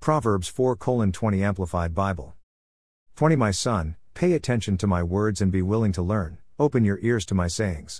Proverbs 4 20 Amplified Bible. 20 My son, pay attention to my words and be willing to learn, open your ears to my sayings.